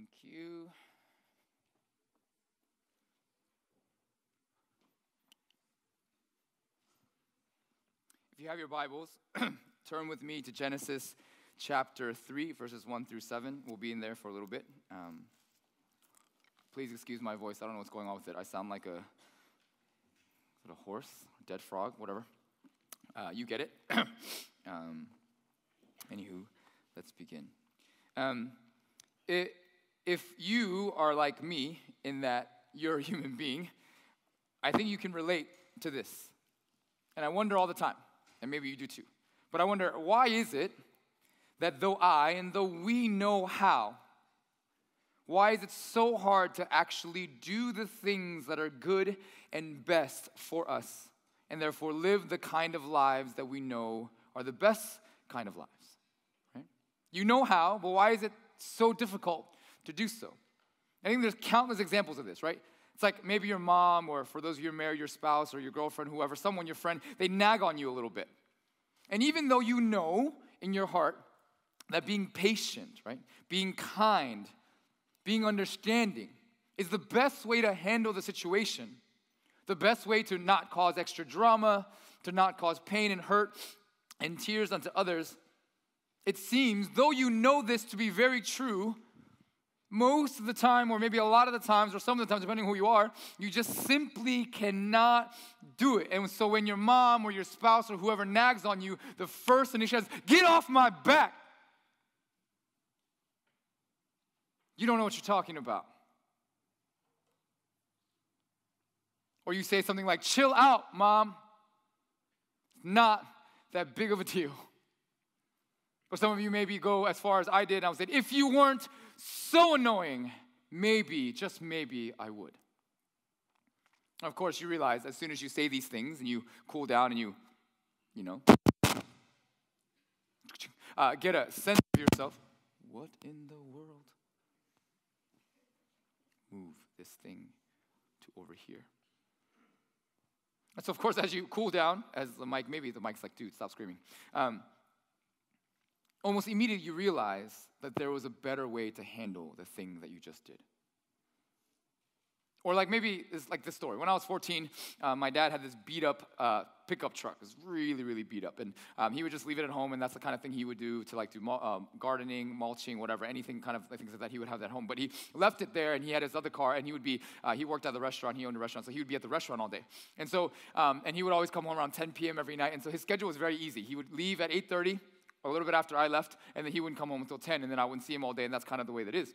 Thank you. If you have your Bibles, turn with me to Genesis chapter 3, verses 1 through 7. We'll be in there for a little bit. Um, please excuse my voice. I don't know what's going on with it. I sound like a, a horse, dead frog, whatever. Uh, you get it. um, anywho, let's begin. Um, it, if you are like me in that you're a human being, I think you can relate to this. And I wonder all the time, and maybe you do too. But I wonder, why is it that though I and though we know how, why is it so hard to actually do the things that are good and best for us, and therefore live the kind of lives that we know are the best kind of lives? Right? You know how, but why is it so difficult to do so. I think there's countless examples of this, right? It's like maybe your mom, or for those of you who are married, your spouse or your girlfriend, whoever, someone, your friend, they nag on you a little bit. And even though you know in your heart that being patient, right, being kind, being understanding is the best way to handle the situation, the best way to not cause extra drama, to not cause pain and hurt and tears unto others, it seems, though you know this to be very true, most of the time, or maybe a lot of the times, or some of the times, depending who you are, you just simply cannot do it. And so when your mom or your spouse or whoever nags on you, the first thing initiative is, get off my back. You don't know what you're talking about. Or you say something like, chill out, mom. Not that big of a deal. Or some of you maybe go as far as I did, and I would say, if you weren't so annoying, maybe, just maybe, I would. Of course, you realize as soon as you say these things and you cool down and you, you know, uh, get a sense of yourself, what in the world? Move this thing to over here. And so, of course, as you cool down, as the mic, maybe the mic's like, dude, stop screaming. Um, almost immediately you realize that there was a better way to handle the thing that you just did. Or like maybe it's like this story. When I was 14, uh, my dad had this beat up uh, pickup truck. It was really, really beat up. And um, he would just leave it at home, and that's the kind of thing he would do to like do um, gardening, mulching, whatever, anything kind of things like that he would have at home. But he left it there, and he had his other car, and he would be, uh, he worked at the restaurant, he owned a restaurant, so he would be at the restaurant all day. And so, um, and he would always come home around 10 p.m. every night, and so his schedule was very easy. He would leave at 8.30, a little bit after I left, and then he wouldn't come home until 10, and then I wouldn't see him all day, and that's kind of the way that is.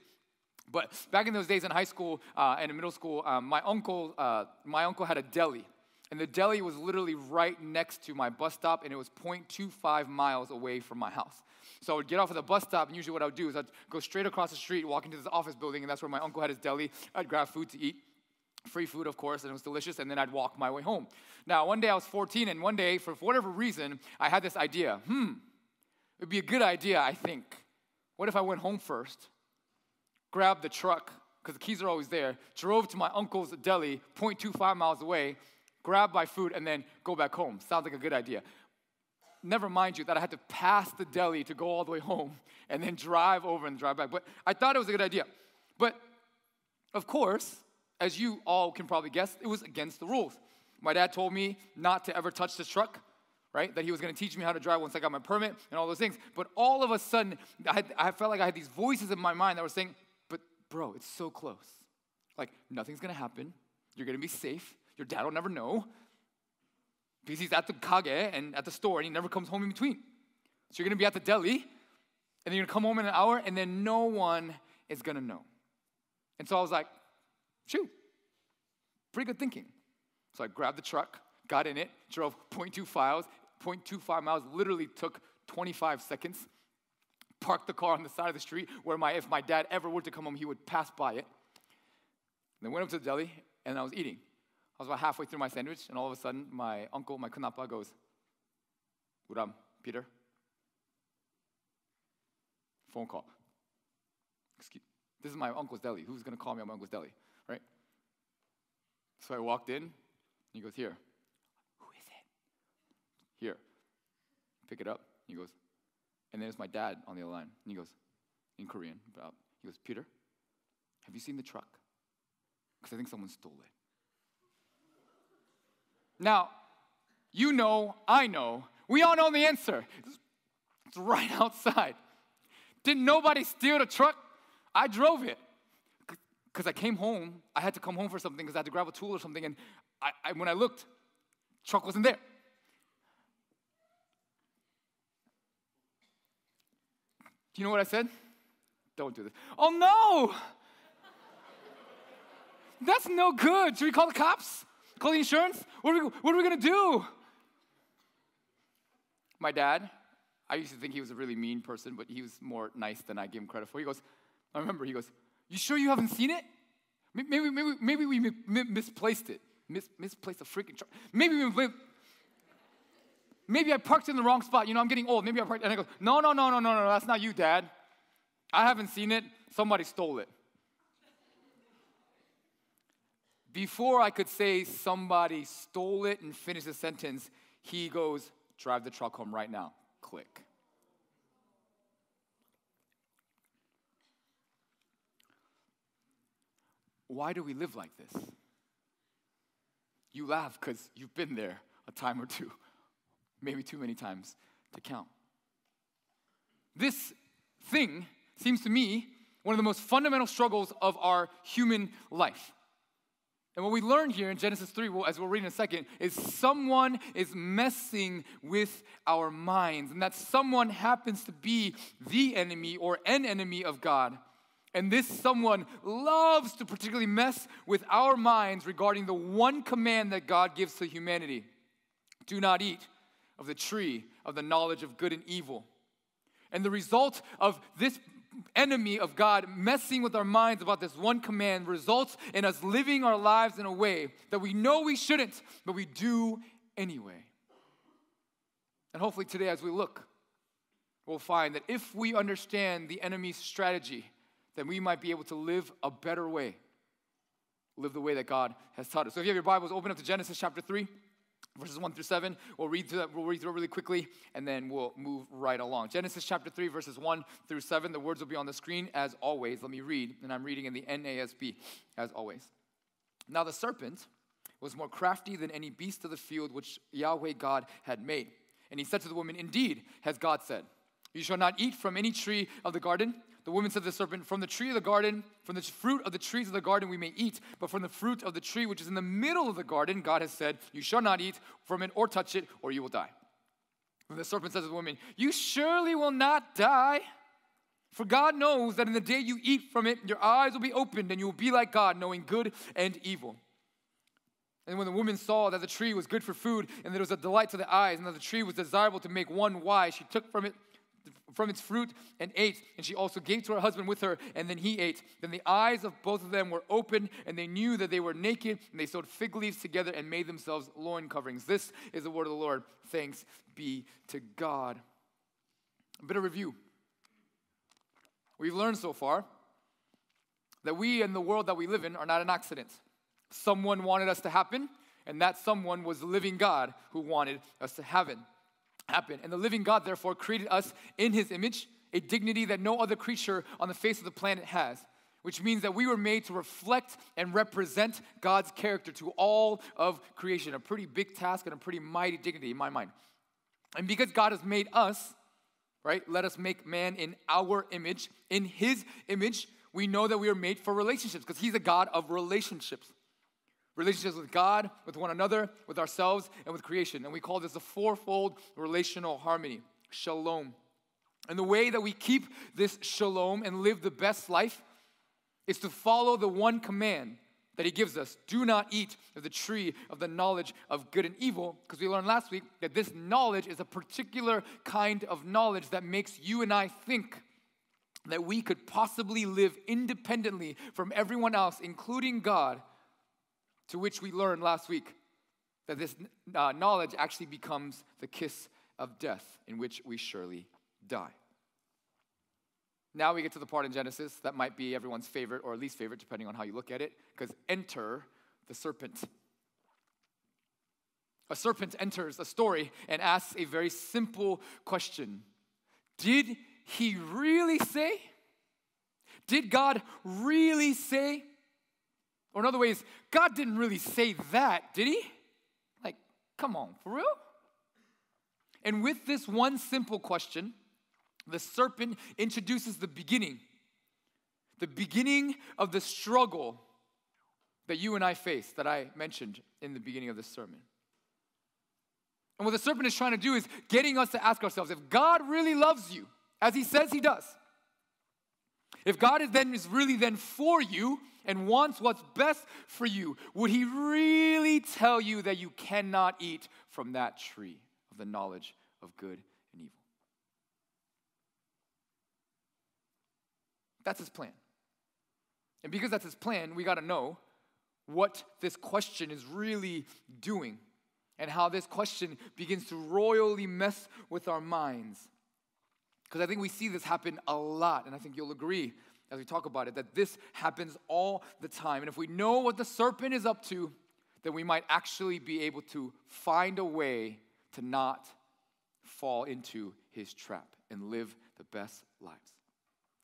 But back in those days in high school uh, and in middle school, um, my uncle, uh, my uncle had a deli, and the deli was literally right next to my bus stop, and it was 0.25 miles away from my house. So I would get off at the bus stop, and usually what I would do is I'd go straight across the street, walk into this office building, and that's where my uncle had his deli. I'd grab food to eat free food, of course, and it was delicious, and then I'd walk my way home. Now, one day I was 14, and one day, for whatever reason, I had this idea hmm, It'd be a good idea, I think. What if I went home first, grabbed the truck, because the keys are always there, drove to my uncle's deli, 0.25 miles away, grabbed my food, and then go back home? Sounds like a good idea. Never mind you that I had to pass the deli to go all the way home and then drive over and drive back. But I thought it was a good idea. But of course, as you all can probably guess, it was against the rules. My dad told me not to ever touch this truck right? That he was going to teach me how to drive once I got my permit and all those things. But all of a sudden, I, I felt like I had these voices in my mind that were saying, but bro, it's so close. Like, nothing's going to happen. You're going to be safe. Your dad will never know because he's at the kage and at the store and he never comes home in between. So you're going to be at the deli and then you're going to come home in an hour and then no one is going to know. And so I was like, shoot, pretty good thinking. So I grabbed the truck, got in it, drove 0.2 miles, 0.25 miles literally took 25 seconds. Parked the car on the side of the street where my, if my dad ever were to come home, he would pass by it. Then went up to the deli and I was eating. I was about halfway through my sandwich and all of a sudden my uncle, my kunapa goes, Uram, Peter. Phone call. Excuse, this is my uncle's deli. Who's gonna call me at my uncle's deli, right? So I walked in, and he goes, Here, here, pick it up. He goes, and then it's my dad on the other line. And he goes, in Korean, about, he goes, Peter, Have you seen the truck? Because I think someone stole it. Now, you know, I know, we all know the answer. It's right outside. Didn't nobody steal the truck? I drove it. Because I came home, I had to come home for something because I had to grab a tool or something, and I, I, when I looked, truck wasn't there. Do you know what I said? Don't do this. Oh no! That's no good. Should we call the cops? Call the insurance? What are we, what are we gonna do? My dad, I used to think he was a really mean person, but he was more nice than I give him credit for. He goes, I remember, he goes, You sure you haven't seen it? Maybe, maybe, maybe we misplaced it. Mis- misplaced a freaking truck. Maybe we Maybe I parked in the wrong spot. You know, I'm getting old. Maybe I parked. And I go, No, no, no, no, no, no. That's not you, Dad. I haven't seen it. Somebody stole it. Before I could say somebody stole it and finish the sentence, he goes, Drive the truck home right now. Click. Why do we live like this? You laugh because you've been there a time or two, maybe too many times to count. This thing seems to me one of the most fundamental struggles of our human life. And what we learn here in Genesis 3, as we'll read in a second, is someone is messing with our minds. And that someone happens to be the enemy or an enemy of God. And this someone loves to particularly mess with our minds regarding the one command that God gives to humanity do not eat of the tree of the knowledge of good and evil. And the result of this enemy of God messing with our minds about this one command results in us living our lives in a way that we know we shouldn't, but we do anyway. And hopefully, today, as we look, we'll find that if we understand the enemy's strategy, then we might be able to live a better way, live the way that God has taught us. So, if you have your Bibles, open up to Genesis chapter 3 verses 1 through 7. We'll read through that, we'll read through it really quickly, and then we'll move right along. Genesis chapter 3, verses 1 through 7. The words will be on the screen as always. Let me read, and I'm reading in the NASB as always. Now the serpent was more crafty than any beast of the field which Yahweh God had made. And he said to the woman, Indeed, has God said, You shall not eat from any tree of the garden. The woman said to the serpent, From the tree of the garden, from the fruit of the trees of the garden we may eat, but from the fruit of the tree which is in the middle of the garden, God has said, You shall not eat from it or touch it, or you will die. And the serpent says to the woman, You surely will not die. For God knows that in the day you eat from it, your eyes will be opened, and you will be like God, knowing good and evil. And when the woman saw that the tree was good for food, and that it was a delight to the eyes, and that the tree was desirable to make one wise, she took from it from its fruit and ate. And she also gave to her husband with her, and then he ate. Then the eyes of both of them were opened, and they knew that they were naked, and they sewed fig leaves together and made themselves loin coverings. This is the word of the Lord. Thanks be to God. A bit of review. We've learned so far that we and the world that we live in are not an accident. Someone wanted us to happen, and that someone was the living God who wanted us to have it happen. And the living God, therefore, created us in his image, a dignity that no other creature on the face of the planet has, which means that we were made to reflect and represent God's character to all of creation. A pretty big task and a pretty mighty dignity in my mind. And because God has made us, right, let us make man in our image, in his image, we know that we are made for relationships because he's a God of relationships relationships with God, with one another, with ourselves, and with creation. And we call this a fourfold relational harmony shalom. And the way that we keep this shalom and live the best life is to follow the one command that he gives us do not eat of the tree of the knowledge of good and evil because we learned last week that this knowledge is a particular kind of knowledge that makes you and I think that we could possibly live independently from everyone else including God to which we learned last week that this uh, knowledge actually becomes the kiss of death in which we surely die. Now we get to the part in Genesis that might be everyone's favorite or least favorite, depending on how you look at it, because enter the serpent. A serpent enters a story and asks a very simple question Did he really say? Did God really say? Or in other ways, God didn't really say that, did he? Like, come on, for real? And with this one simple question, the serpent introduces the beginning, the beginning of the struggle that you and I face, that I mentioned in the beginning of this sermon. And what the serpent is trying to do is getting us to ask ourselves if God really loves you, as he says he does, if God is then is really then for you and wants what's best for you, would he really tell you that you cannot eat from that tree of the knowledge of good and evil? That's his plan. And because that's his plan, we got to know what this question is really doing and how this question begins to royally mess with our minds. Because I think we see this happen a lot, and I think you'll agree as we talk about it that this happens all the time. And if we know what the serpent is up to, then we might actually be able to find a way to not fall into his trap and live the best lives.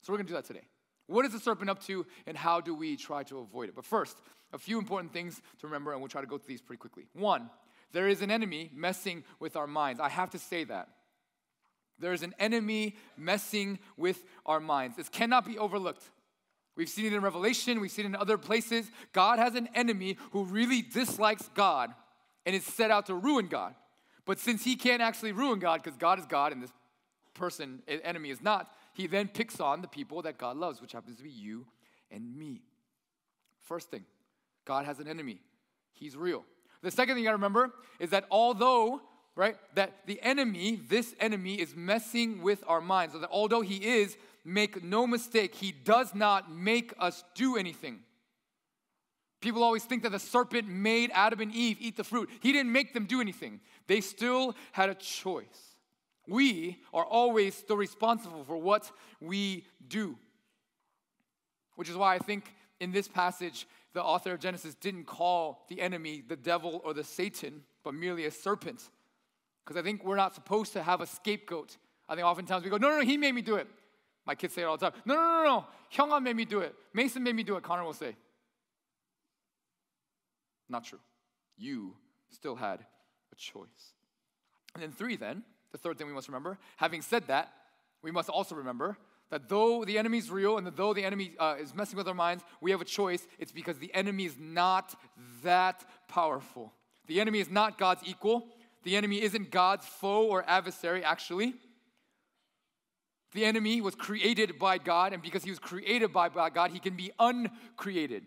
So we're gonna do that today. What is the serpent up to, and how do we try to avoid it? But first, a few important things to remember, and we'll try to go through these pretty quickly. One, there is an enemy messing with our minds. I have to say that. There is an enemy messing with our minds. This cannot be overlooked. We've seen it in Revelation, we've seen it in other places. God has an enemy who really dislikes God and is set out to ruin God. But since he can't actually ruin God because God is God and this person, enemy, is not, he then picks on the people that God loves, which happens to be you and me. First thing, God has an enemy. He's real. The second thing you gotta remember is that although, right, that the enemy, this enemy, is messing with our minds, that although he is, make no mistake, he does not make us do anything. People always think that the serpent made Adam and Eve eat the fruit. He didn't make them do anything, they still had a choice. We are always still responsible for what we do. Which is why I think in this passage, the author of Genesis didn't call the enemy the devil or the Satan, but merely a serpent. Because I think we're not supposed to have a scapegoat. I think oftentimes we go, no, no, no, he made me do it. My kids say it all the time. No, no, no, no, Hyungan made me do it. Mason made me do it, Connor will say. Not true. You still had a choice. And then three, then, the third thing we must remember, having said that, we must also remember that though the enemy is real and that though the enemy uh, is messing with our minds, we have a choice. It's because the enemy is not that powerful. The enemy is not God's equal. The enemy isn't God's foe or adversary, actually. The enemy was created by God, and because he was created by God, he can be uncreated.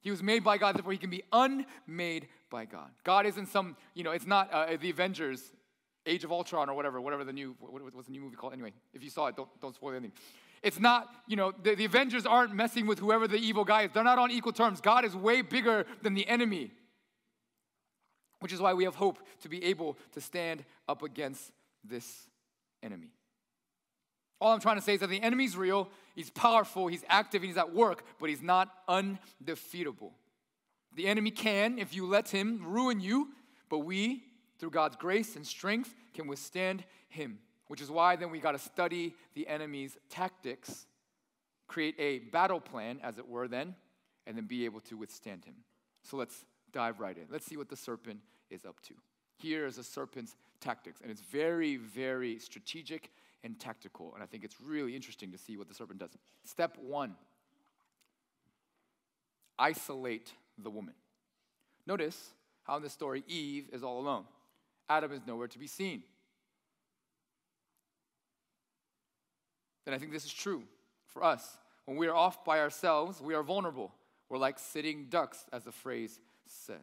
He was made by God, therefore he can be unmade by God. God isn't some, you know, it's not uh, the Avengers Age of Ultron or whatever, whatever the new, what, what's the new movie called? Anyway, if you saw it, don't, don't spoil anything. It's not, you know, the, the Avengers aren't messing with whoever the evil guy is. They're not on equal terms. God is way bigger than the enemy, which is why we have hope to be able to stand up against this enemy. All I'm trying to say is that the enemy's real, he's powerful, he's active, he's at work, but he's not undefeatable. The enemy can, if you let him, ruin you, but we, through God's grace and strength, can withstand him. Which is why then we got to study the enemy's tactics, create a battle plan, as it were, then, and then be able to withstand him. So let's dive right in. Let's see what the serpent is up to. Here is a serpent's tactics, and it's very, very strategic and tactical. And I think it's really interesting to see what the serpent does. Step one isolate the woman. Notice how in this story, Eve is all alone. Adam is nowhere to be seen. Then I think this is true for us. When we are off by ourselves, we are vulnerable. We're like sitting ducks, as the phrase says.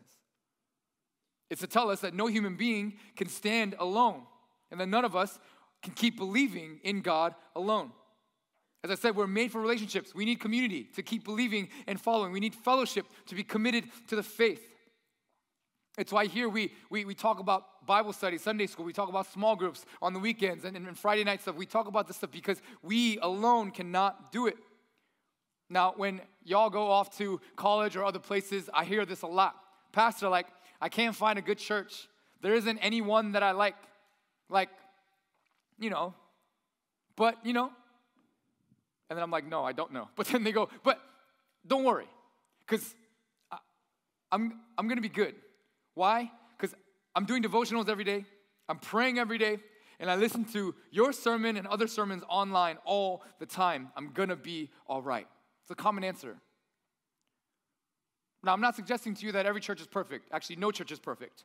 It's to tell us that no human being can stand alone, and that none of us can keep believing in God alone. As I said, we're made for relationships. We need community to keep believing and following. We need fellowship to be committed to the faith. It's why here we, we, we talk about Bible study, Sunday school, we talk about small groups on the weekends and, and Friday night stuff. We talk about this stuff because we alone cannot do it. Now, when y'all go off to college or other places, I hear this a lot. Pastor, like, I can't find a good church. There isn't anyone that I like. Like, you know, but, you know, And then I'm like, no, I don't know. But then they go, but don't worry, because I'm, I'm gonna be good. Why? Because I'm doing devotionals every day, I'm praying every day, and I listen to your sermon and other sermons online all the time. I'm gonna be all right. It's a common answer. Now, I'm not suggesting to you that every church is perfect. Actually, no church is perfect.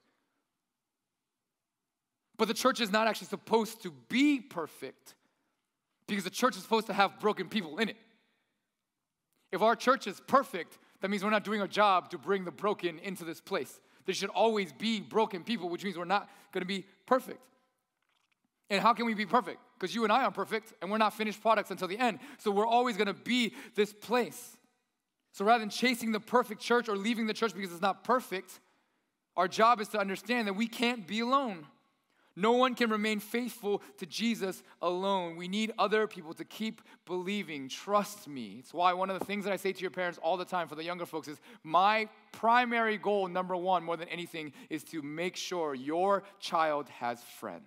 But the church is not actually supposed to be perfect because the church is supposed to have broken people in it. If our church is perfect, that means we're not doing our job to bring the broken into this place. There should always be broken people, which means we're not going to be perfect. And how can we be perfect? Because you and I aren't perfect, and we're not finished products until the end. So we're always going to be this place. So rather than chasing the perfect church or leaving the church because it's not perfect, our job is to understand that we can't be alone. No one can remain faithful to Jesus alone. We need other people to keep believing. Trust me. It's why one of the things that I say to your parents all the time for the younger folks is my primary goal, number one, more than anything, is to make sure your child has friends.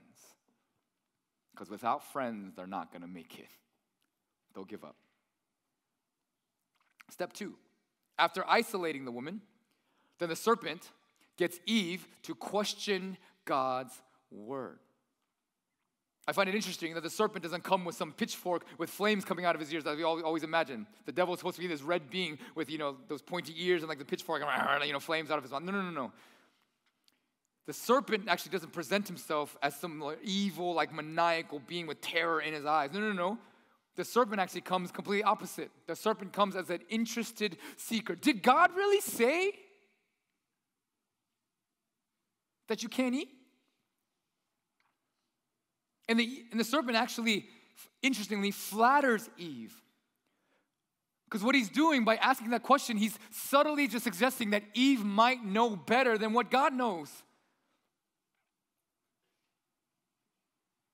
Because without friends, they're not going to make it, they'll give up. Step two after isolating the woman, then the serpent gets Eve to question God's word. I find it interesting that the serpent doesn't come with some pitchfork with flames coming out of his ears that we always imagine. The devil is supposed to be this red being with, you know, those pointy ears and like the pitchfork, you know, flames out of his mouth. No, no, no, no. The serpent actually doesn't present himself as some evil, like maniacal being with terror in his eyes. No, no, no. The serpent actually comes completely opposite. The serpent comes as an interested seeker. Did God really say that you can't eat? And the, and the serpent actually, interestingly, flatters Eve. Because what he's doing by asking that question, he's subtly just suggesting that Eve might know better than what God knows.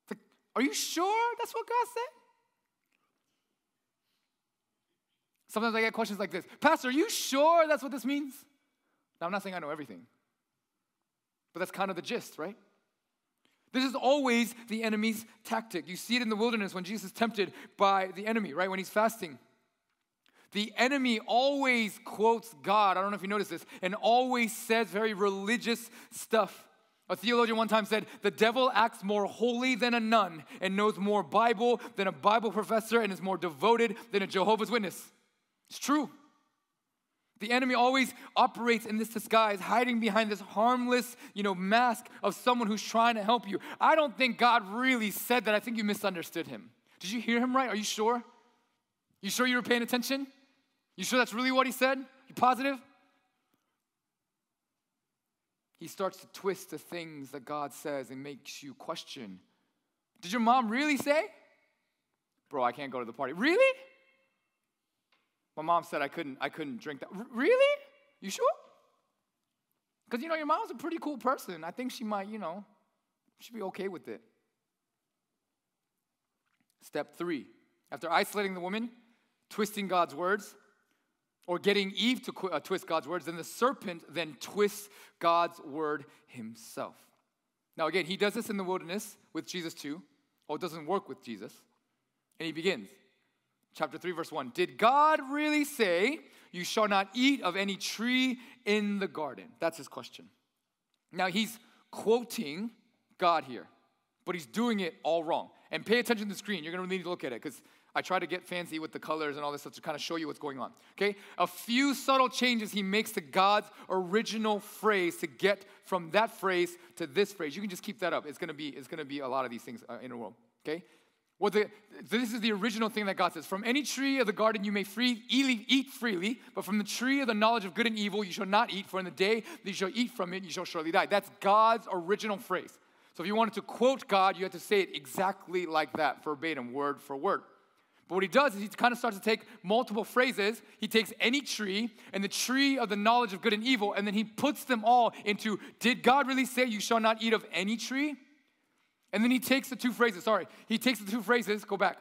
Like, are you sure that's what God said? Sometimes I get questions like this Pastor, are you sure that's what this means? Now, I'm not saying I know everything, but that's kind of the gist, right? This is always the enemy's tactic. You see it in the wilderness when Jesus is tempted by the enemy, right? When he's fasting. The enemy always quotes God. I don't know if you noticed this, and always says very religious stuff. A theologian one time said, The devil acts more holy than a nun and knows more Bible than a Bible professor and is more devoted than a Jehovah's Witness. It's true. The enemy always operates in this disguise, hiding behind this harmless, you know, mask of someone who's trying to help you. I don't think God really said that. I think you misunderstood him. Did you hear him right? Are you sure? You sure you were paying attention? You sure that's really what he said? You positive? He starts to twist the things that God says and makes you question. Did your mom really say? Bro, I can't go to the party. Really? My mom said I couldn't, I couldn't drink that. R- really? You sure? Because, you know, your mom's a pretty cool person. I think she might, you know, she'd be okay with it. Step three after isolating the woman, twisting God's words, or getting Eve to qu- uh, twist God's words, then the serpent then twists God's word himself. Now, again, he does this in the wilderness with Jesus too. Oh, it doesn't work with Jesus. And he begins chapter 3, verse 1. Did God really say, You shall not eat of any tree in the garden? That's his question. Now, he's quoting God here, but he's doing it all wrong. And pay attention to the screen. You're going to need to look at it because I try to get fancy with the colors and all this stuff to kind of show you what's going on. Okay? A few subtle changes he makes to God's original phrase to get from that phrase to this phrase. You can just keep that up. It's going to be, it's going to be a lot of these things uh, in a row. Okay? Well, the, this is the original thing that God says. From any tree of the garden you may free, eat freely, but from the tree of the knowledge of good and evil you shall not eat, for in the day that you shall eat from it, you shall surely die. That's God's original phrase. So if you wanted to quote God, you had to say it exactly like that, verbatim, word for word. But what he does is he kind of starts to take multiple phrases. He takes any tree and the tree of the knowledge of good and evil, and then he puts them all into Did God really say you shall not eat of any tree? And then he takes the two phrases, sorry, he takes the two phrases, go back.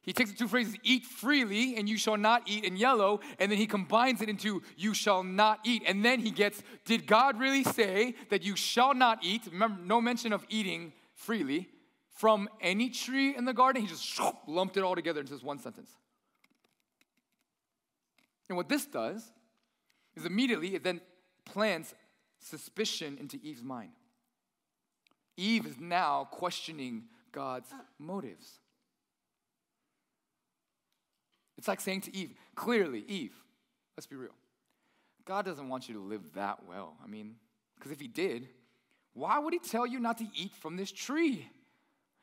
He takes the two phrases, eat freely and you shall not eat in yellow, and then he combines it into you shall not eat. And then he gets, did God really say that you shall not eat? Remember, no mention of eating freely. From any tree in the garden, he just lumped it all together into this one sentence. And what this does is immediately it then plants suspicion into Eve's mind. Eve is now questioning God's motives. It's like saying to Eve, clearly, Eve, let's be real. God doesn't want you to live that well. I mean, because if He did, why would He tell you not to eat from this tree?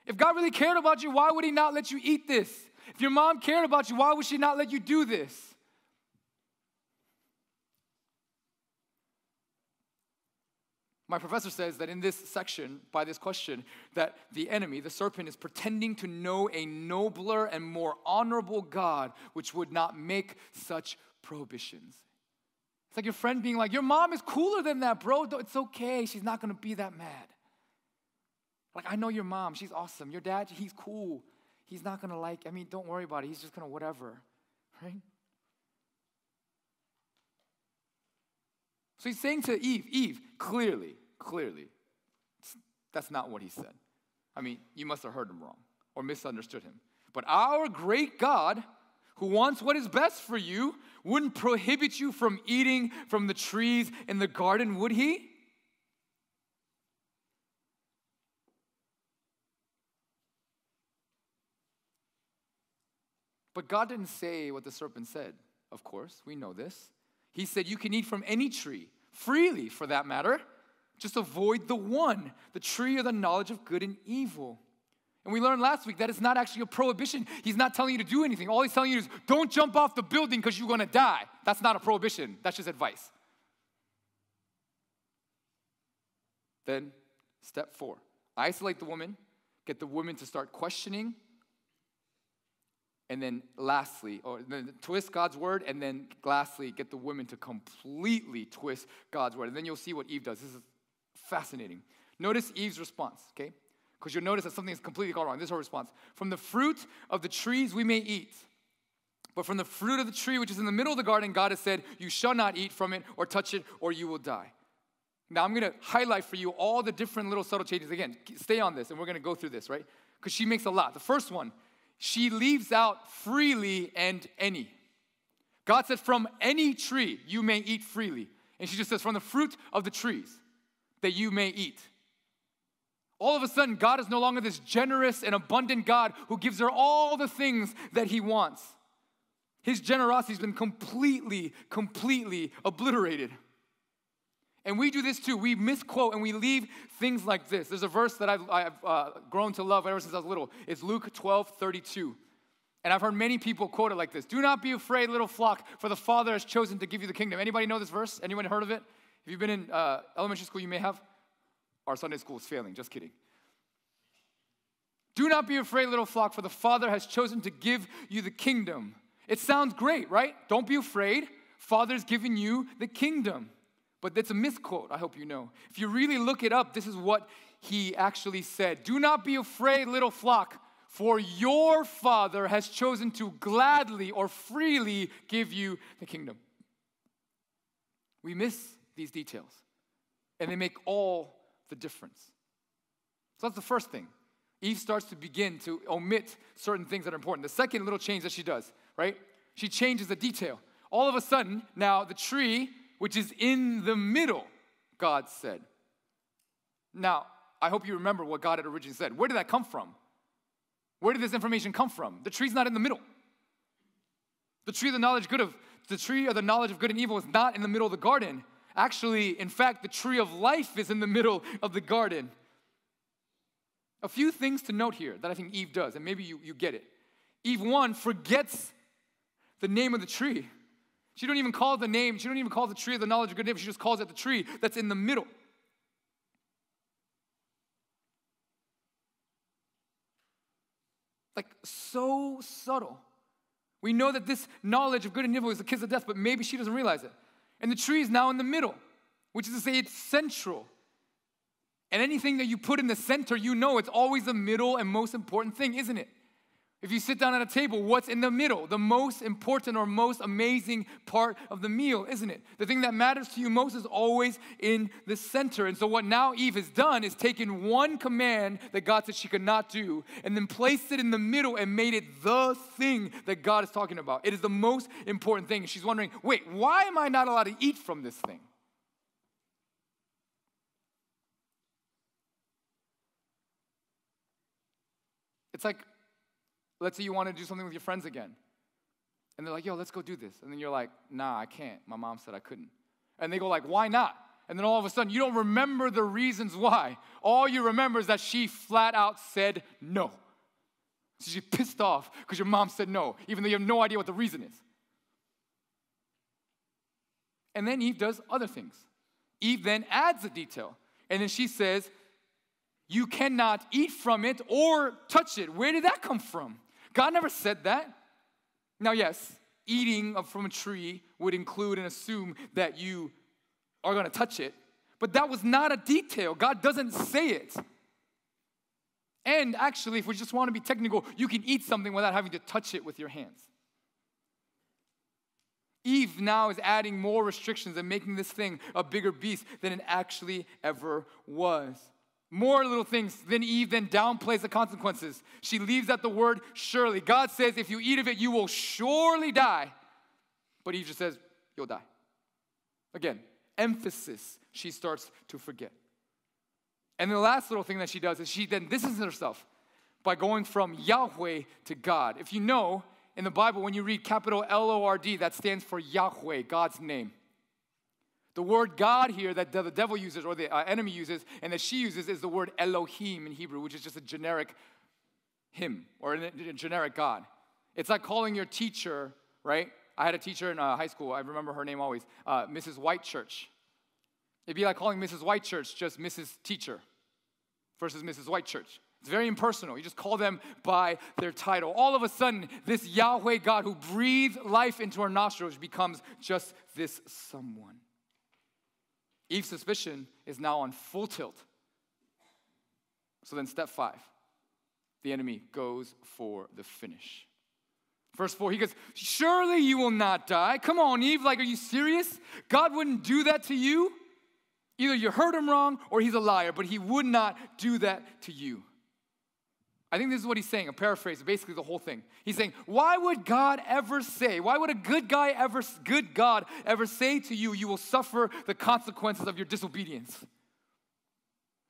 If God really cared about you, why would He not let you eat this? If your mom cared about you, why would she not let you do this? My professor says that in this section, by this question, that the enemy, the serpent, is pretending to know a nobler and more honorable God, which would not make such prohibitions. It's like your friend being like, Your mom is cooler than that, bro. It's okay. She's not gonna be that mad. Like, I know your mom. She's awesome. Your dad, he's cool. He's not gonna like, I mean, don't worry about it. He's just gonna whatever, right? So he's saying to Eve, Eve, clearly, clearly. That's not what he said. I mean, you must have heard him wrong or misunderstood him. But our great God, who wants what is best for you, wouldn't prohibit you from eating from the trees in the garden, would he? But God didn't say what the serpent said, of course. We know this. He said, You can eat from any tree, freely for that matter. Just avoid the one, the tree of the knowledge of good and evil. And we learned last week that it's not actually a prohibition. He's not telling you to do anything. All he's telling you is don't jump off the building because you're going to die. That's not a prohibition, that's just advice. Then, step four isolate the woman, get the woman to start questioning. And then, lastly, or then twist God's word, and then lastly, get the woman to completely twist God's word. And then you'll see what Eve does. This is fascinating. Notice Eve's response, okay? Because you'll notice that something is completely gone wrong. This is her response. From the fruit of the trees we may eat. But from the fruit of the tree which is in the middle of the garden, God has said, You shall not eat from it or touch it, or you will die. Now, I'm gonna highlight for you all the different little subtle changes. Again, stay on this, and we're gonna go through this, right? Because she makes a lot. The first one, she leaves out freely and any. God said, From any tree you may eat freely. And she just says, From the fruit of the trees that you may eat. All of a sudden, God is no longer this generous and abundant God who gives her all the things that he wants. His generosity has been completely, completely obliterated. And we do this too. We misquote and we leave things like this. There's a verse that I've, I've uh, grown to love ever since I was little. It's Luke 12, 32. And I've heard many people quote it like this Do not be afraid, little flock, for the Father has chosen to give you the kingdom. Anybody know this verse? Anyone heard of it? If you've been in uh, elementary school, you may have. Our Sunday school is failing, just kidding. Do not be afraid, little flock, for the Father has chosen to give you the kingdom. It sounds great, right? Don't be afraid. Father's given you the kingdom. But that's a misquote, I hope you know. If you really look it up, this is what he actually said Do not be afraid, little flock, for your Father has chosen to gladly or freely give you the kingdom. We miss these details. And they make all the difference. So that's the first thing. Eve starts to begin to omit certain things that are important. The second little change that she does, right? She changes the detail. All of a sudden, now the tree, which is in the middle, God said. Now, I hope you remember what God had originally said. Where did that come from? Where did this information come from? The tree's not in the middle. The tree of the knowledge good of the tree of the knowledge of good and evil is not in the middle of the garden. Actually, in fact, the tree of life is in the middle of the garden. A few things to note here that I think Eve does, and maybe you, you get it. Eve 1 forgets the name of the tree. She don't even call it the name, she don't even call it the tree of the knowledge of good and evil, she just calls it the tree that's in the middle. Like so subtle. We know that this knowledge of good and evil is the kiss of death, but maybe she doesn't realize it. And the tree is now in the middle, which is to say it's central. And anything that you put in the center, you know it's always the middle and most important thing, isn't it? If you sit down at a table, what's in the middle? The most important or most amazing part of the meal, isn't it? The thing that matters to you most is always in the center. And so, what now Eve has done is taken one command that God said she could not do and then placed it in the middle and made it the thing that God is talking about. It is the most important thing. She's wondering, wait, why am I not allowed to eat from this thing? It's like Let's say you want to do something with your friends again. And they're like, yo, let's go do this. And then you're like, nah, I can't. My mom said I couldn't. And they go like, why not? And then all of a sudden, you don't remember the reasons why. All you remember is that she flat out said no. So she's pissed off because your mom said no, even though you have no idea what the reason is. And then Eve does other things. Eve then adds a detail. And then she says, You cannot eat from it or touch it. Where did that come from? God never said that. Now, yes, eating from a tree would include and assume that you are going to touch it, but that was not a detail. God doesn't say it. And actually, if we just want to be technical, you can eat something without having to touch it with your hands. Eve now is adding more restrictions and making this thing a bigger beast than it actually ever was. More little things than Eve then downplays the consequences. She leaves out the word surely. God says, if you eat of it, you will surely die. But Eve just says, you'll die. Again, emphasis she starts to forget. And the last little thing that she does is she then distances herself by going from Yahweh to God. If you know, in the Bible, when you read capital L O R D, that stands for Yahweh, God's name. The word God here that the devil uses or the uh, enemy uses and that she uses is the word Elohim in Hebrew, which is just a generic him or a, generic God. It's like calling your teacher, right? I had a teacher in uh, high school, I remember her name always, uh, Mrs. Whitechurch. It'd be like calling Mrs. Whitechurch just Mrs. Teacher versus Mrs. Whitechurch. It's very impersonal. You just call them by their title. All of a sudden, this Yahweh God who breathed life into our nostrils becomes just this someone. Eve's suspicion is now on full tilt. So then, step five the enemy goes for the finish. Verse 4, he goes, Surely you will not die. Come on, Eve, like, are you serious? God wouldn't do that to you. Either you heard him wrong or he's a liar, but he would not do that to you. I think this is what he's saying, a paraphrase, basically the whole thing. He's saying, why would God ever say, why would a good guy ever, good God ever say to you, you will suffer the consequences of your disobedience?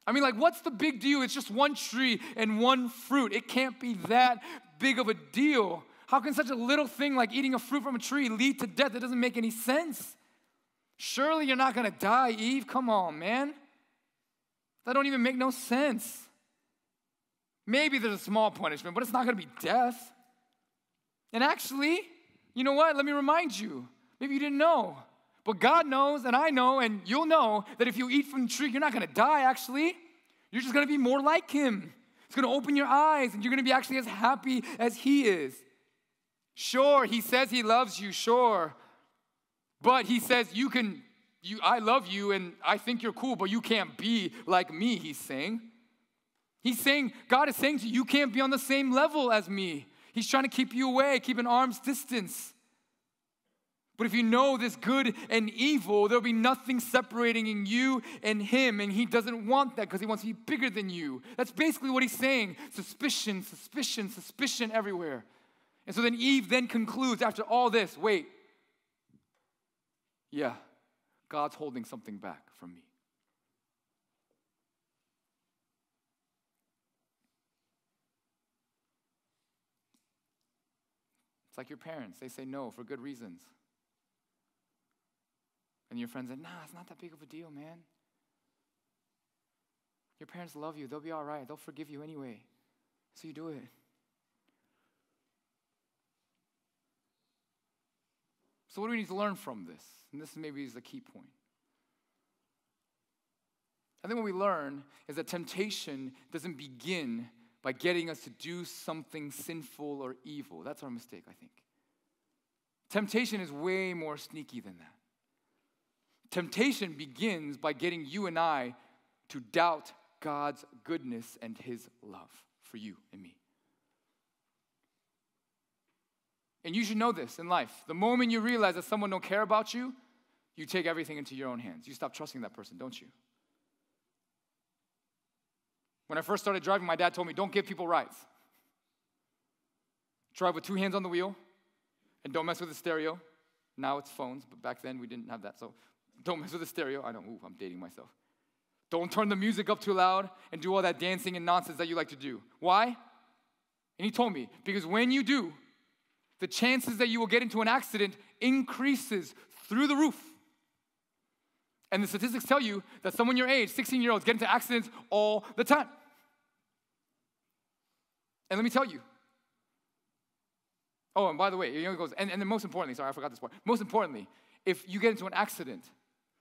I mean, like, what's the big deal? It's just one tree and one fruit. It can't be that big of a deal. How can such a little thing like eating a fruit from a tree lead to death? It doesn't make any sense. Surely you're not gonna die, Eve. Come on, man. That don't even make no sense. Maybe there's a small punishment, but it's not going to be death. And actually, you know what? Let me remind you. Maybe you didn't know. But God knows, and I know, and you'll know that if you eat from the tree, you're not going to die, actually. You're just going to be more like Him. It's going to open your eyes, and you're going to be actually as happy as He is. Sure, He says He loves you, sure. But He says, You can, you, I love you, and I think you're cool, but you can't be like me, He's saying. He's saying, God is saying to you, you can't be on the same level as me. He's trying to keep you away, keep an arm's distance. But if you know this good and evil, there'll be nothing separating in you and him. And he doesn't want that because he wants to be bigger than you. That's basically what he's saying suspicion, suspicion, suspicion everywhere. And so then Eve then concludes after all this wait, yeah, God's holding something back from me. It's like your parents, they say no for good reasons. And your friends say, nah, it's not that big of a deal, man. Your parents love you, they'll be all right, they'll forgive you anyway. So you do it. So, what do we need to learn from this? And this maybe is the key point. I think what we learn is that temptation doesn't begin by getting us to do something sinful or evil. That's our mistake, I think. Temptation is way more sneaky than that. Temptation begins by getting you and I to doubt God's goodness and His love for you and me. And you should know this in life. The moment you realize that someone don't care about you, you take everything into your own hands. You stop trusting that person, don't you? When I first started driving, my dad told me, don't give people rides. Drive with two hands on the wheel and don't mess with the stereo. Now it's phones, but back then we didn't have that. So don't mess with the stereo. I know, ooh, I'm dating myself. Don't turn the music up too loud and do all that dancing and nonsense that you like to do. Why? And he told me, because when you do, the chances that you will get into an accident increases through the roof. And the statistics tell you that someone your age, 16 year olds, get into accidents all the time. And let me tell you. Oh, and by the way, it goes, and, and then most importantly, sorry, I forgot this part. Most importantly, if you get into an accident,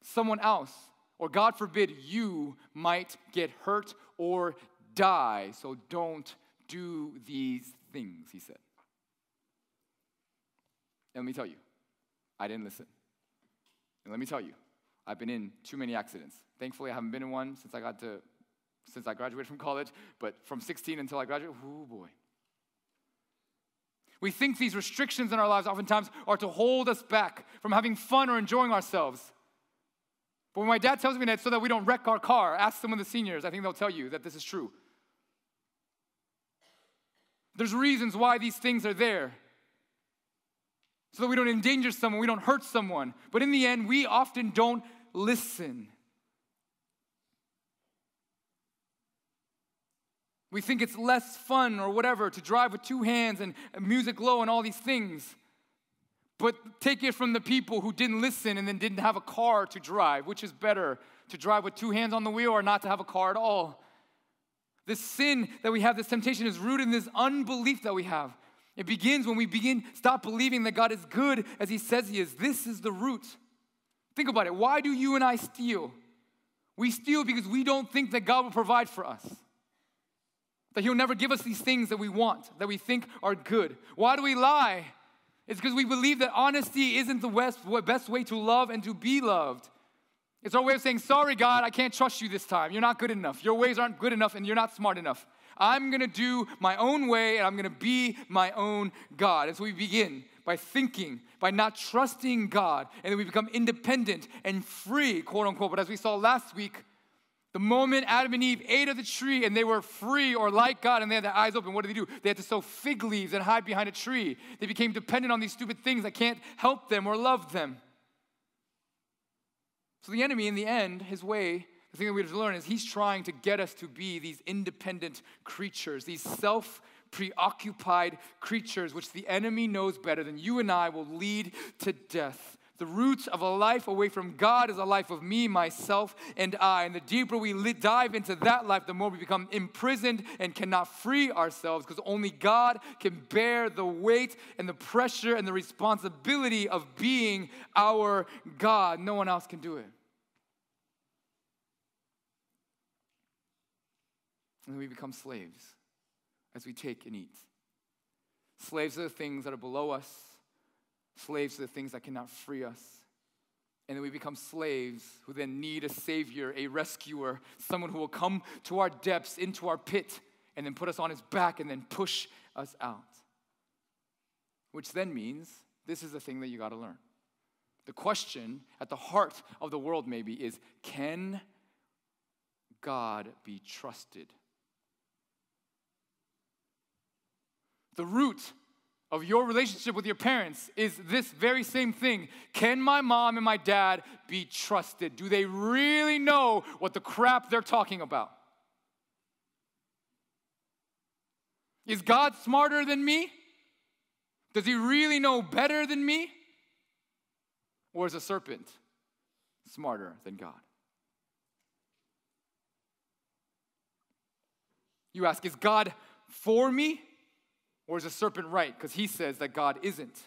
someone else, or God forbid, you might get hurt or die. So don't do these things, he said. And let me tell you, I didn't listen. And let me tell you, I've been in too many accidents. Thankfully, I haven't been in one since I got to, since I graduated from college, but from 16 until I graduated, oh boy. We think these restrictions in our lives oftentimes are to hold us back from having fun or enjoying ourselves. But when my dad tells me that so that we don't wreck our car, ask some of the seniors, I think they'll tell you that this is true. There's reasons why these things are there so that we don't endanger someone, we don't hurt someone. But in the end, we often don't listen. We think it's less fun or whatever to drive with two hands and music low and all these things. But take it from the people who didn't listen and then didn't have a car to drive. Which is better, to drive with two hands on the wheel or not to have a car at all? This sin that we have, this temptation, is rooted in this unbelief that we have. It begins when we begin stop believing that God is good as he says he is. This is the root. Think about it. Why do you and I steal? We steal because we don't think that God will provide for us. That he'll never give us these things that we want, that we think are good. Why do we lie? It's because we believe that honesty isn't the best, best way to love and to be loved. It's our way of saying, Sorry, God, I can't trust you this time. You're not good enough. Your ways aren't good enough, and you're not smart enough. I'm gonna do my own way and I'm gonna be my own God. So we begin by thinking, by not trusting God, and then we become independent and free, quote unquote. But as we saw last week, the moment Adam and Eve ate of the tree and they were free or like God and they had their eyes open, what did they do? They had to sew fig leaves and hide behind a tree. They became dependent on these stupid things that can't help them or love them. So the enemy, in the end, his way the thing that we have to learn is he's trying to get us to be these independent creatures, these self preoccupied creatures, which the enemy knows better than you and I will lead to death. The roots of a life away from God is a life of me, myself, and I. And the deeper we li- dive into that life, the more we become imprisoned and cannot free ourselves because only God can bear the weight and the pressure and the responsibility of being our God. No one else can do it. And we become slaves as we take and eat. Slaves are the things that are below us, slaves are the things that cannot free us. And then we become slaves who then need a savior, a rescuer, someone who will come to our depths, into our pit, and then put us on his back and then push us out. Which then means this is the thing that you got to learn. The question at the heart of the world, maybe, is can God be trusted? The root of your relationship with your parents is this very same thing. Can my mom and my dad be trusted? Do they really know what the crap they're talking about? Is God smarter than me? Does he really know better than me? Or is a serpent smarter than God? You ask, is God for me? Or is the serpent right? Because he says that God isn't.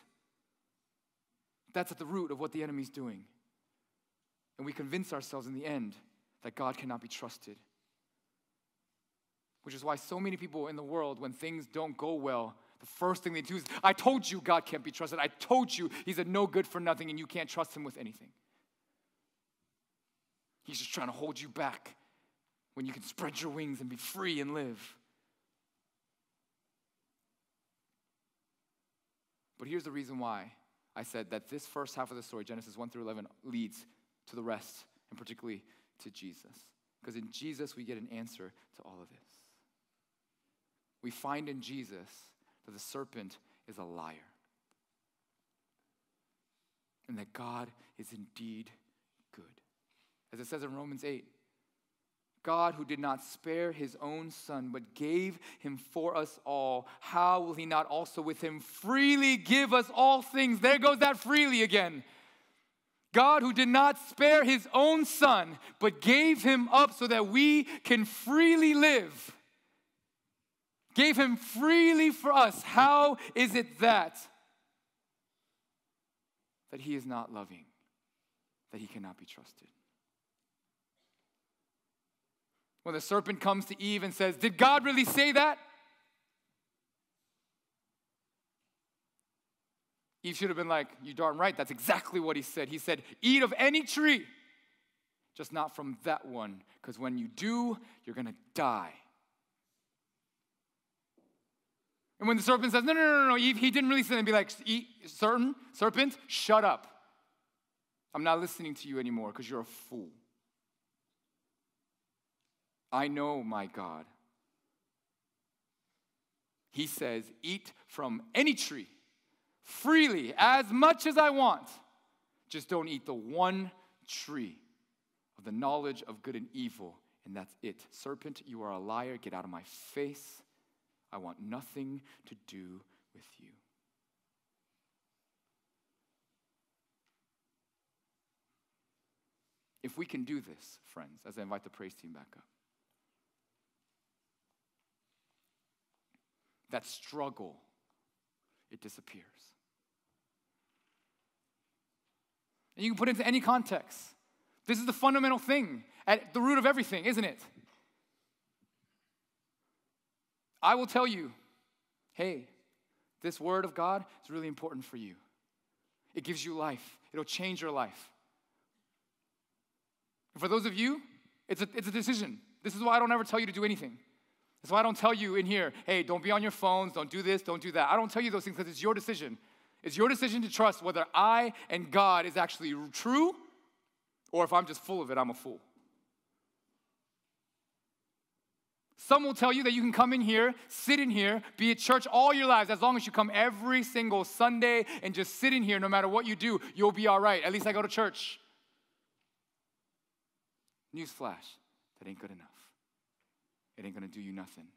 That's at the root of what the enemy's doing. And we convince ourselves in the end that God cannot be trusted. Which is why so many people in the world, when things don't go well, the first thing they do is, I told you God can't be trusted. I told you he's a no good for nothing and you can't trust him with anything. He's just trying to hold you back when you can spread your wings and be free and live. But here's the reason why I said that this first half of the story, Genesis 1 through 11, leads to the rest, and particularly to Jesus. Because in Jesus, we get an answer to all of this. We find in Jesus that the serpent is a liar and that God is indeed good. As it says in Romans 8, God, who did not spare his own son, but gave him for us all, how will he not also with him freely give us all things? There goes that freely again. God, who did not spare his own son, but gave him up so that we can freely live, gave him freely for us. How is it that? That he is not loving, that he cannot be trusted. When the serpent comes to Eve and says, Did God really say that? Eve should have been like, You darn right, that's exactly what he said. He said, Eat of any tree, just not from that one, because when you do, you're gonna die. And when the serpent says, No, no, no, no, Eve, he didn't really say, and be like, Certain serpent, shut up. I'm not listening to you anymore because you're a fool. I know my God. He says, Eat from any tree freely, as much as I want. Just don't eat the one tree of the knowledge of good and evil, and that's it. Serpent, you are a liar. Get out of my face. I want nothing to do with you. If we can do this, friends, as I invite the praise team back up, that struggle, it disappears. And you can put it into any context. This is the fundamental thing at the root of everything, isn't it? I will tell you, hey, this word of God is really important for you. It gives you life, it'll change your life. And for those of you, it's a, it's a decision. This is why I don't ever tell you to do anything. That's why I don't tell you in here, hey, don't be on your phones, don't do this, don't do that. I don't tell you those things because it's your decision. It's your decision to trust whether I and God is actually true or if I'm just full of it, I'm a fool. Some will tell you that you can come in here, sit in here, be at church all your lives. As long as you come every single Sunday and just sit in here, no matter what you do, you'll be all right. At least I go to church. Newsflash, that ain't good enough it ain't gonna do you nothing.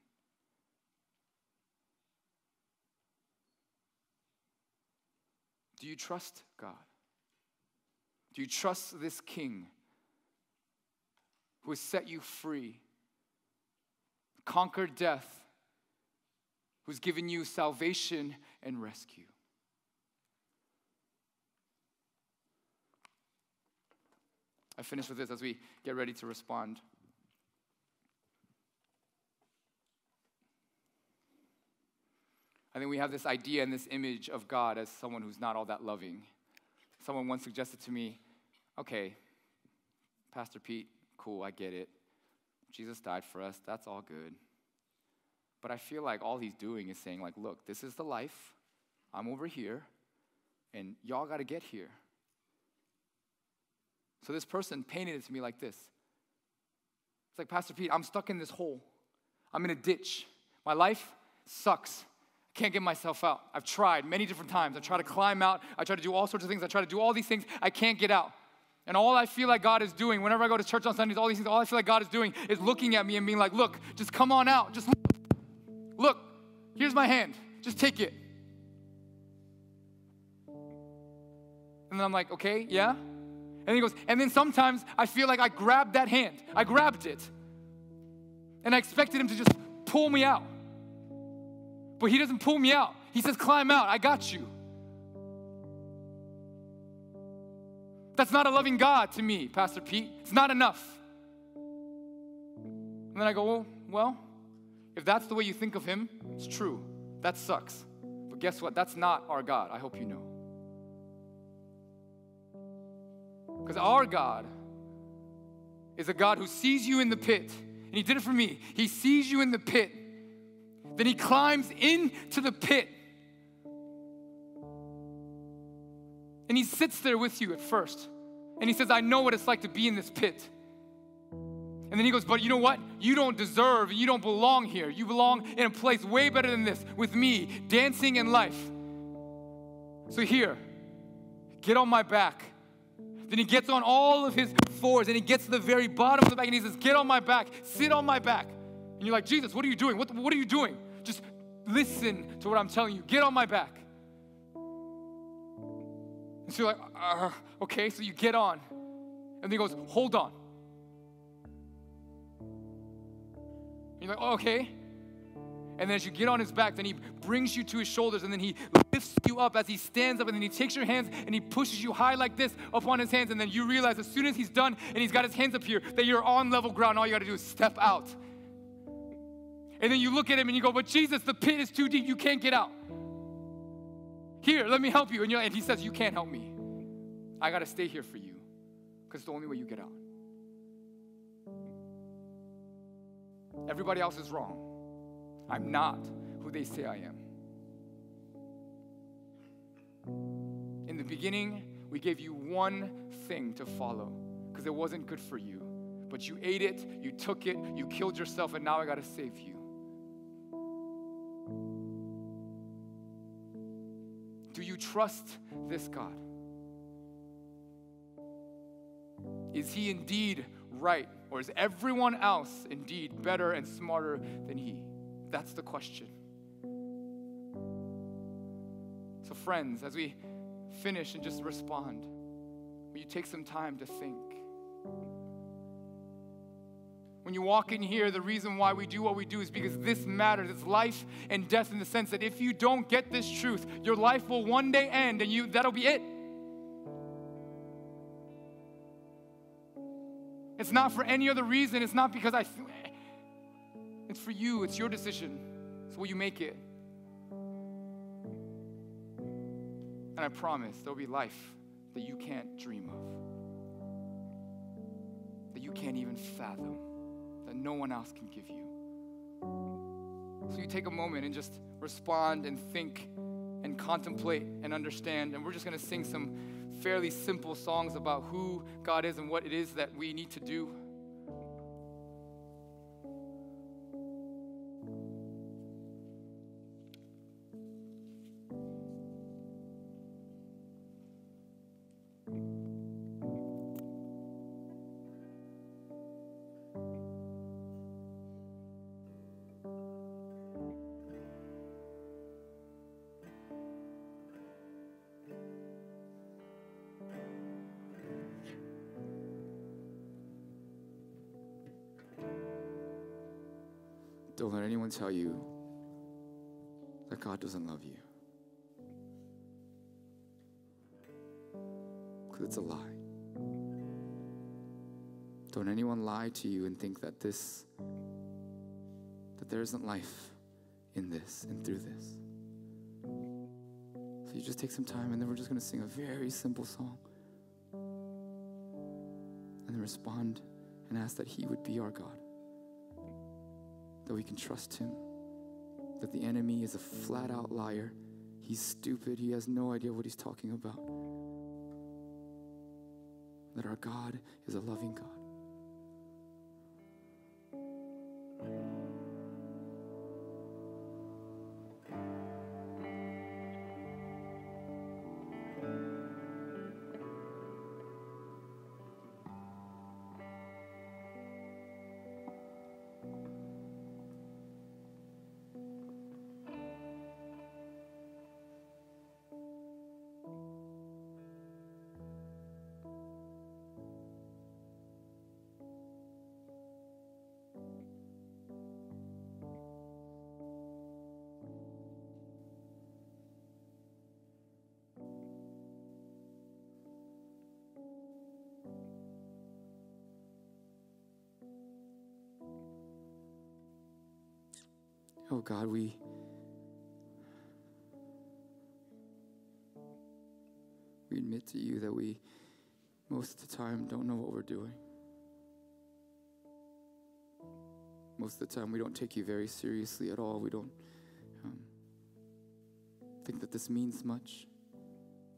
Do you trust God? Do you trust this King who has set you free, conquered death, who's given you salvation and rescue? I finish with this as we get ready to respond. I think we have this idea and this image of God as someone who's not all that loving. Someone once suggested to me, okay, Pastor Pete, cool, I get it. Jesus died for us, that's all good. But I feel like all he's doing is saying, like, look, this is the life. I'm over here, and y'all got to get here. So this person painted it to me like this. It's like, Pastor Pete, I'm stuck in this hole. I'm in a ditch. My life sucks can't get myself out. I've tried many different times. I try to climb out. I try to do all sorts of things. I try to do all these things. I can't get out. And all I feel like God is doing, whenever I go to church on Sundays, all these things, all I feel like God is doing is looking at me and being like, look, just come on out. Just look. Look, here's my hand. Just take it. And then I'm like, okay, yeah. And he goes, and then sometimes I feel like I grabbed that hand. I grabbed it. And I expected him to just pull me out. But He doesn't pull me out. He says, Climb out, I got you. That's not a loving God to me, Pastor Pete. It's not enough. And then I go, well, well, if that's the way you think of Him, it's true. That sucks. But guess what? That's not our God. I hope you know. Because our God is a God who sees you in the pit. And He did it for me. He sees you in the pit then he climbs into the pit. And he sits there with you at first. And he says, I know what it's like to be in this pit. And then he goes, But you know what? You don't deserve, you don't belong here. You belong in a place way better than this with me, dancing in life. So here, get on my back. Then he gets on all of his fours and he gets to the very bottom of the back and he says, Get on my back, sit on my back. And you're like, Jesus, what are you doing? What, what are you doing? Just listen to what I'm telling you. Get on my back. And so you're like, uh, okay, so you get on. And then he goes, hold on. And you're like, oh, okay. And then as you get on his back, then he brings you to his shoulders and then he lifts you up as he stands up and then he takes your hands and he pushes you high like this upon his hands. And then you realize as soon as he's done and he's got his hands up here that you're on level ground. All you got to do is step out. And then you look at him and you go, But Jesus, the pit is too deep. You can't get out. Here, let me help you. And, and he says, You can't help me. I got to stay here for you because it's the only way you get out. Everybody else is wrong. I'm not who they say I am. In the beginning, we gave you one thing to follow because it wasn't good for you. But you ate it, you took it, you killed yourself, and now I got to save you. Trust this God? Is he indeed right? Or is everyone else indeed better and smarter than he? That's the question. So, friends, as we finish and just respond, will you take some time to think? When you walk in here, the reason why we do what we do is because this matters. It's life and death in the sense that if you don't get this truth, your life will one day end and you that'll be it. It's not for any other reason. It's not because I it's for you, it's your decision. It's will you make it? And I promise there'll be life that you can't dream of, that you can't even fathom, that no one else can give you. So you take a moment and just respond and think and contemplate and understand. And we're just going to sing some fairly simple songs about who God is and what it is that we need to do. Let anyone tell you that God doesn't love you. Because it's a lie. Don't anyone lie to you and think that this, that there isn't life in this and through this. So you just take some time and then we're just going to sing a very simple song. And then respond and ask that He would be our God that we can trust him, that the enemy is a flat out liar. He's stupid, he has no idea what he's talking about. That our God is a loving God. Oh God, we we admit to you that we most of the time don't know what we're doing. Most of the time, we don't take you very seriously at all. We don't um, think that this means much.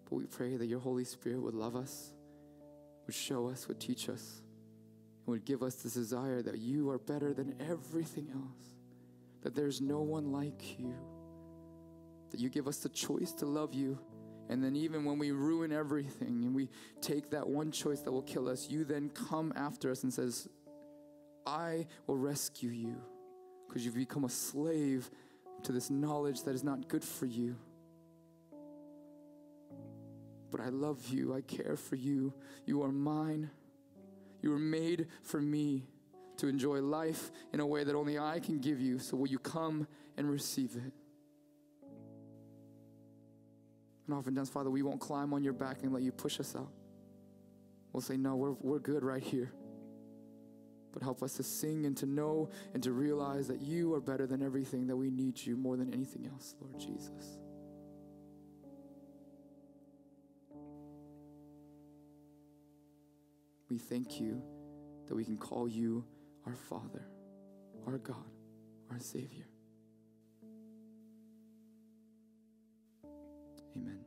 But we pray that your Holy Spirit would love us, would show us, would teach us, and would give us this desire that you are better than everything else, that there's no one like you, that you give us the choice to love you. And then, even when we ruin everything and we take that one choice that will kill us, you then come after us and says, I will rescue you because you've become a slave to this knowledge that is not good for you. But I love you. I care for you. You are mine. You were made for me to enjoy life in a way that only I can give you. So will you come and receive it? And oftentimes, Father, we won't climb on your back and let you push us out. We'll say, No, we're, we're good right here. But help us to sing and to know and to realize that you are better than everything, that we need you more than anything else, Lord Jesus. We thank you that we can call you our Father, our God, our Savior. Amen.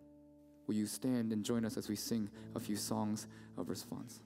Will you stand and join us as we sing a few songs of response?